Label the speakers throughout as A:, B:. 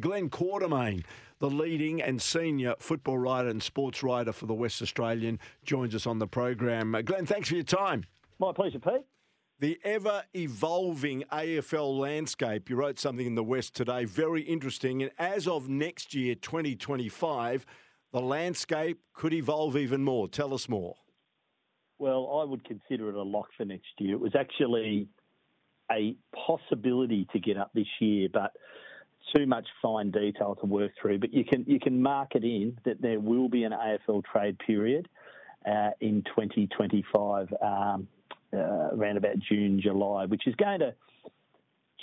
A: Glen Quartermain, the leading and senior football writer and sports writer for the West Australian, joins us on the program. Uh, Glenn, thanks for your time.
B: My pleasure, Pete.
A: The ever evolving AFL landscape. You wrote something in the West today, very interesting. And as of next year, 2025, the landscape could evolve even more. Tell us more.
B: Well, I would consider it a lock for next year. It was actually a possibility to get up this year, but too much fine detail to work through, but you can you can mark it in that there will be an AFL trade period uh, in 2025, um, uh, around about June, July, which is going to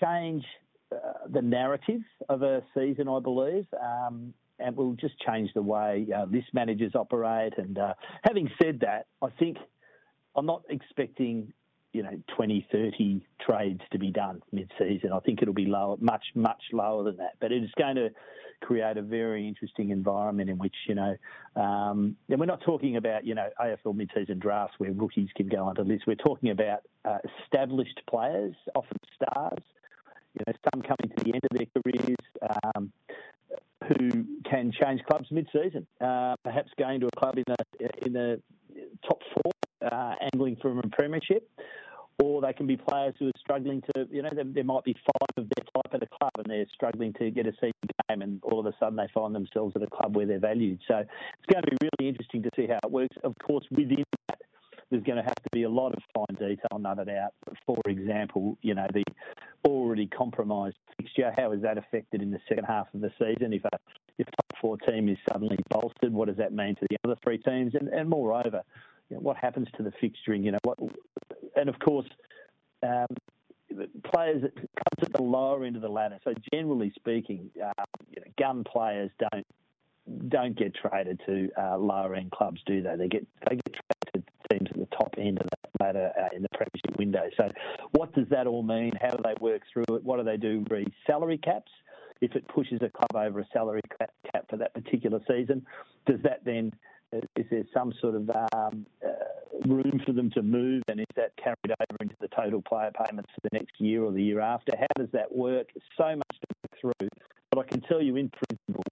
B: change uh, the narrative of a season, I believe. Um, and will just change the way uh, list managers operate. And uh, having said that, I think I'm not expecting you know, 20, 30 trades to be done mid-season. I think it'll be lower, much, much lower than that. But it is going to create a very interesting environment in which, you know, um, and we're not talking about, you know, AFL mid-season drafts where rookies can go onto lists. We're talking about uh, established players, often stars, you know, some coming to the end of their careers. Um, who can change clubs mid-season? Uh, perhaps going to a club in the in the top four, uh, angling for a premiership, or they can be players who are struggling to, you know, there, there, might be five of their type at a club and they're struggling to get a season game, and all of a sudden they find themselves at a club where they're valued. So it's going to be really interesting to see how it works. Of course, within that, there's going to have to be a lot of fine detail nutted out. For example, you know, the already compromised fixture, how is that affected in the second half of the season? If a if top four team is suddenly bolstered, what does that mean to the other three teams? And, and moreover, you know, what happens to the fixturing? You know, what, and of course, um, players comes at the lower end of the ladder. So generally speaking, uh, you know, gun players don't don't get traded to uh, lower end clubs, do they? They get they get traded to teams at the top end of that ladder uh, in the premiership window. So, what does that all mean? How do they work through it? What do they do? Re salary caps. If it pushes a club over a salary cap for that particular season, does that then is there some sort of um, uh, room for them to move, and is that carried over into the total player payments for the next year or the year after? How does that work? So much to go through, but I can tell you in principle,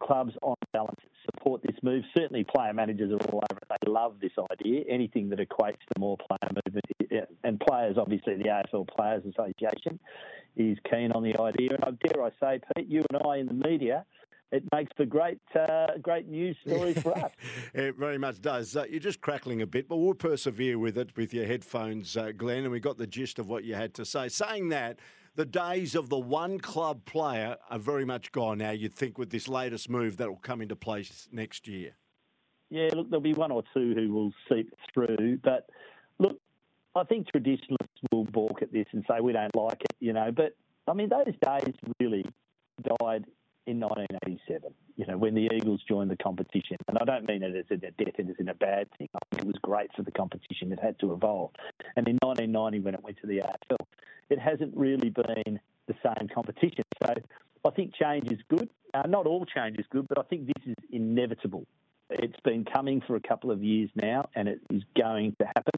B: clubs on balance support this move. Certainly, player managers are all over it. They love this idea. Anything that equates to more player movement, and players, obviously, the AFL Players Association is keen on the idea. And dare I say, Pete, you and I in the media it makes for great, uh, great news stories for us.
A: it very much does. Uh, you're just crackling a bit, but we'll persevere with it with your headphones, uh, Glen, and we got the gist of what you had to say. Saying that, the days of the one club player are very much gone now. You'd think with this latest move that will come into place next year.
B: Yeah, look, there'll be one or two who will seep through, but look, I think traditionalists will balk at this and say we don't like it, you know. But I mean, those days really died in 1987, you know, when the Eagles joined the competition. And I don't mean it as a death, it is in a bad thing. I think it was great for the competition. It had to evolve. And in 1990, when it went to the AFL, it hasn't really been the same competition. So I think change is good. Uh, not all change is good, but I think this is inevitable. It's been coming for a couple of years now, and it is going to happen.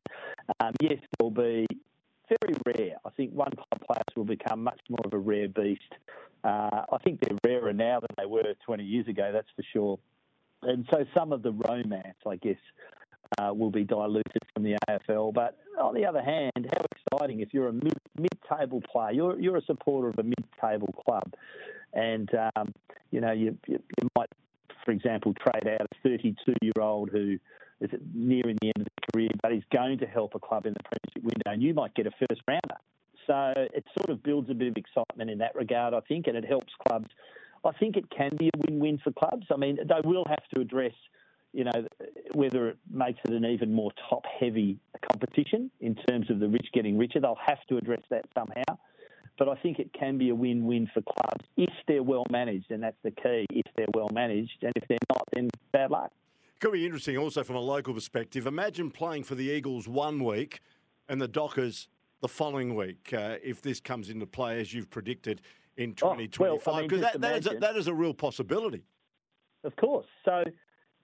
B: Um, yes, there'll be very rare. I think one club players will become much more of a rare beast. Uh, I think they're rarer now than they were 20 years ago, that's for sure. And so some of the romance, I guess, uh, will be diluted from the AFL. But on the other hand, how exciting if you're a mid, mid-table player, you're, you're a supporter of a mid-table club, and um, you know you, you, you might, for example, trade out a 32-year-old who is nearing the end of the career, but he's going to help a club in the Premiership window, and you might get a first rounder. So it sort of builds a bit of excitement in that regard, I think, and it helps clubs. I think it can be a win-win for clubs. I mean, they will have to address, you know, whether it makes it an even more top-heavy competition in terms of the rich getting richer. They'll have to address that somehow. but I think it can be a win-win for clubs if they're well managed, and that's the key. If they're well managed, and if they're not, then bad luck.
A: Could be interesting also from a local perspective. Imagine playing for the Eagles one week and the Dockers the following week, uh, if this comes into play as you've predicted in 2025, because
B: oh, well, I mean,
A: that, that, is a, that is a real possibility.
B: Of course. So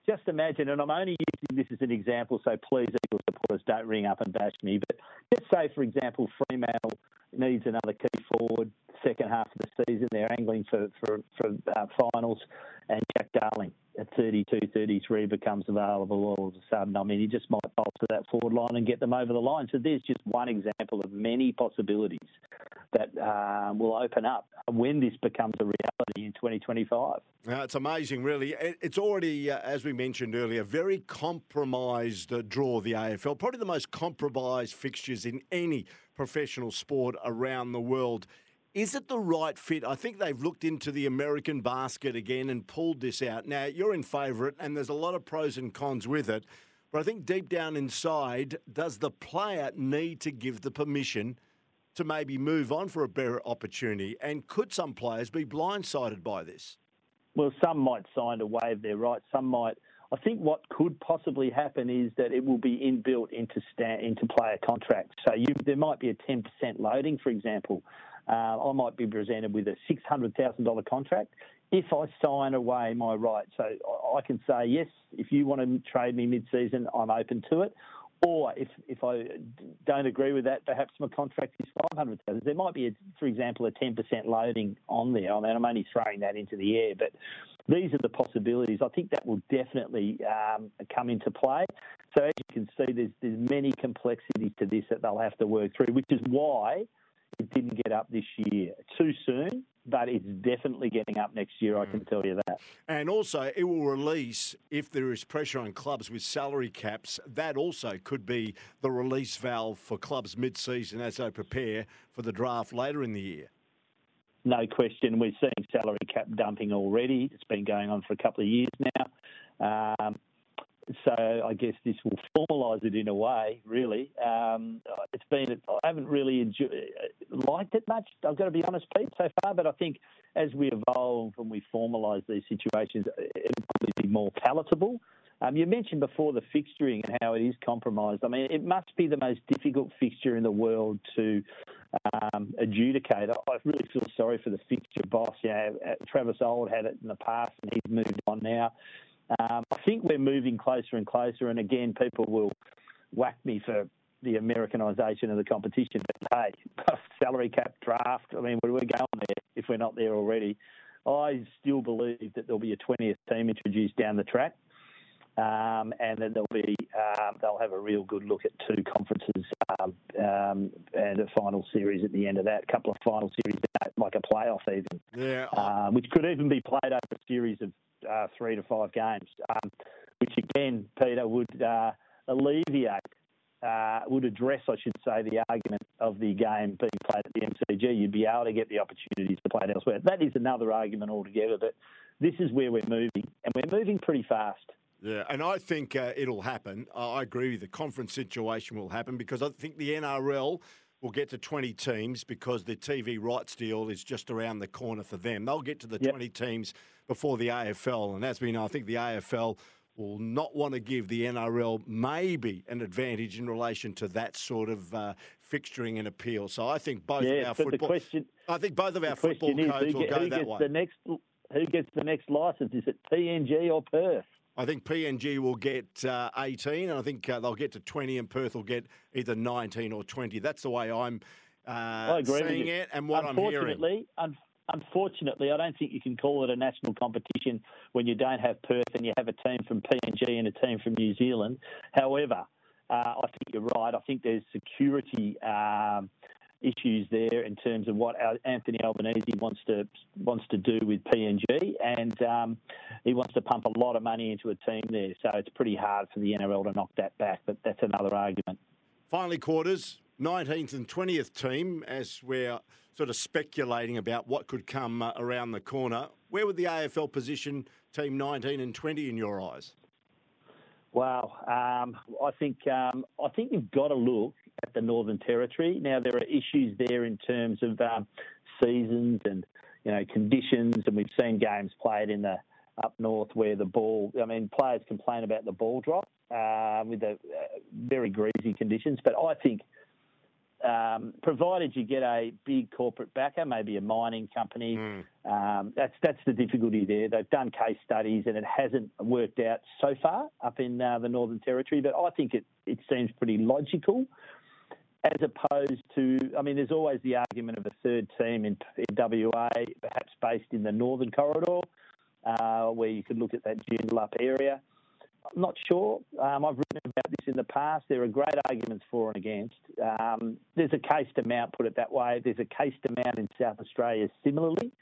B: just imagine, and I'm only using this as an example, so please, Eagles supporters, don't ring up and bash me. But just say, for example, Fremantle needs another key forward second half of the season. They're angling for for, for uh, finals, and Jack Darling 32, 33 becomes available all of a sudden. I mean, he just might bolster that forward line and get them over the line. So there's just one example of many possibilities that uh, will open up when this becomes a reality in 2025.
A: Now, it's amazing, really. It's already, uh, as we mentioned earlier, very compromised uh, draw, the AFL. Probably the most compromised fixtures in any professional sport around the world. Is it the right fit? I think they've looked into the American basket again and pulled this out. Now, you're in favour it, and there's a lot of pros and cons with it. But I think deep down inside, does the player need to give the permission to maybe move on for a better opportunity? And could some players be blindsided by this?
B: Well, some might sign to waive their rights. Some might. I think what could possibly happen is that it will be inbuilt into sta- into player contracts. So you, there might be a 10% loading, for example, I might be presented with a $600,000 contract if I sign away my rights. So I can say, yes, if you want to trade me mid season, I'm open to it. Or if, if I don't agree with that, perhaps my contract is 500,000. There might be, a, for example, a 10% loading on there. I mean, I'm only throwing that into the air, but these are the possibilities. I think that will definitely um, come into play. So as you can see, there's, there's many complexities to this that they'll have to work through, which is why it didn't get up this year. Too soon, but it's definitely getting up next year, I can mm. tell you that.
A: And also, it will release, if there is pressure on clubs with salary caps, that also could be the release valve for clubs mid season as they prepare for the draft later in the year.
B: No question. We're seeing salary cap dumping already. It's been going on for a couple of years now. Um, so I guess this will formalise it in a way. Really, um, it's been I haven't really enjoyed, liked it much. I've got to be honest, Pete, so far. But I think as we evolve and we formalise these situations, it'll probably be more palatable. Um, you mentioned before the fixturing and how it is compromised. I mean, it must be the most difficult fixture in the world to um, adjudicate. I really feel sorry for the fixture boss. You know, Travis Auld had it in the past and he's moved on now. Um, I think we're moving closer and closer, and again, people will whack me for the Americanisation of the competition. But hey, salary cap draft. I mean, we're going there if we're not there already. I still believe that there'll be a 20th team introduced down the track, um, and then there'll be um, they'll have a real good look at two conferences um, um and a final series at the end of that. A couple of final series, like a playoff even,
A: yeah,
B: uh, which could even be played over a series of uh, three to five games, um, which again, Peter, would uh, alleviate, uh, would address, I should say, the argument of the game being played at the MCG. You'd be able to get the opportunities to play it elsewhere. That is another argument altogether, but this is where we're moving, and we're moving pretty fast.
A: Yeah, and I think uh, it'll happen. I agree with the conference situation will happen because I think the NRL will get to 20 teams because the TV rights deal is just around the corner for them. They'll get to the yep. 20 teams before the AFL. And as we know, I think the AFL will not want to give the NRL maybe an advantage in relation to that sort of uh, fixturing and appeal. So I think both
B: yeah,
A: of our football.
B: Question,
A: I think both of our football codes will go that way.
B: The next, who gets the next license? Is it PNG or Perth?
A: I think PNG will get uh, 18, and I think uh, they'll get to 20, and Perth will get either 19 or 20. That's the way I'm uh, seeing it and what I'm hearing.
B: Un- unfortunately, I don't think you can call it a national competition when you don't have Perth and you have a team from PNG and a team from New Zealand. However, uh, I think you're right. I think there's security um, issues there in terms of what Anthony Albanese wants to wants to do with PNG, and um, he wants to pump a lot of money into a team there. So it's pretty hard for the NRL to knock that back. But that's another argument.
A: Finally, quarters. 19th and 20th team, as we're sort of speculating about what could come uh, around the corner. Where would the AFL position team 19 and 20 in your eyes?
B: Well, um, I think um, I think you've got to look at the Northern Territory. Now there are issues there in terms of um, seasons and you know conditions, and we've seen games played in the up north where the ball. I mean, players complain about the ball drop uh, with the uh, very greasy conditions, but I think. Um, provided you get a big corporate backer, maybe a mining company, mm. um, that's that's the difficulty there. They've done case studies and it hasn't worked out so far up in uh, the Northern Territory, but I think it, it seems pretty logical as opposed to, I mean, there's always the argument of a third team in, in WA, perhaps based in the Northern Corridor, uh, where you could look at that Joondalup area. I'm not sure. Um, I've written about this in the past. There are great arguments for and against. Um, there's a case to mount, put it that way. There's a case to mount in South Australia similarly.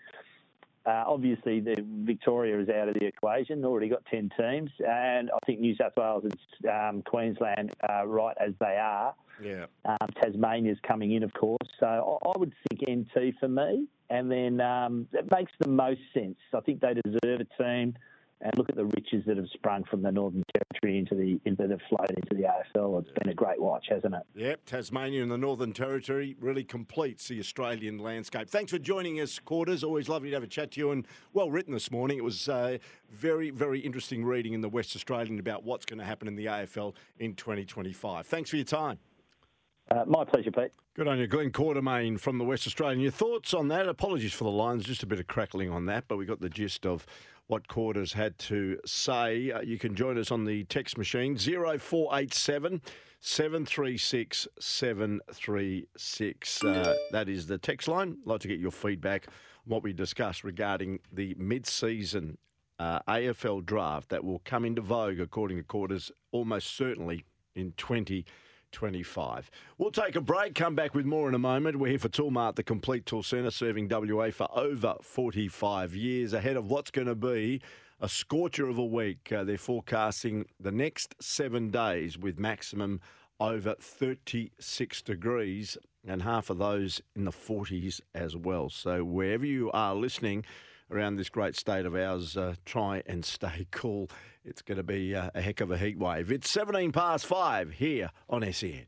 B: Uh, obviously, the Victoria is out of the equation. Already got ten teams, and I think New South Wales and um, Queensland are right as they are.
A: Yeah.
B: Um, Tasmania's coming in, of course. So I, I would think NT for me, and then um, it makes the most sense. I think they deserve a team and look at the riches that have sprung from the Northern Territory into the into the float into the AFL. It's been a great watch, hasn't it?
A: Yep, Tasmania and the Northern Territory really completes the Australian landscape. Thanks for joining us, Quarters. Always lovely to have a chat to you and well written this morning. It was uh, very very interesting reading in the West Australian about what's going to happen in the AFL in 2025. Thanks for your time.
B: Uh, my pleasure, Pete.
A: Good on you, Glen Quartermain from the West Australian. Your thoughts on that? Apologies for the lines, just a bit of crackling on that, but we got the gist of what Quarters had to say. Uh, you can join us on the text machine 0487 736 736. Uh, that is the text line. I'd like to get your feedback on what we discussed regarding the mid season uh, AFL draft that will come into vogue, according to Quarters, almost certainly in 20. 25. We'll take a break, come back with more in a moment. We're here for Toolmart, the complete tool centre, serving WA for over 45 years, ahead of what's going to be a scorcher of a week. Uh, they're forecasting the next seven days with maximum over 36 degrees and half of those in the 40s as well. So wherever you are listening, around this great state of ours, uh, try and stay cool. It's going to be uh, a heck of a heat wave. It's 17 past five here on SEN.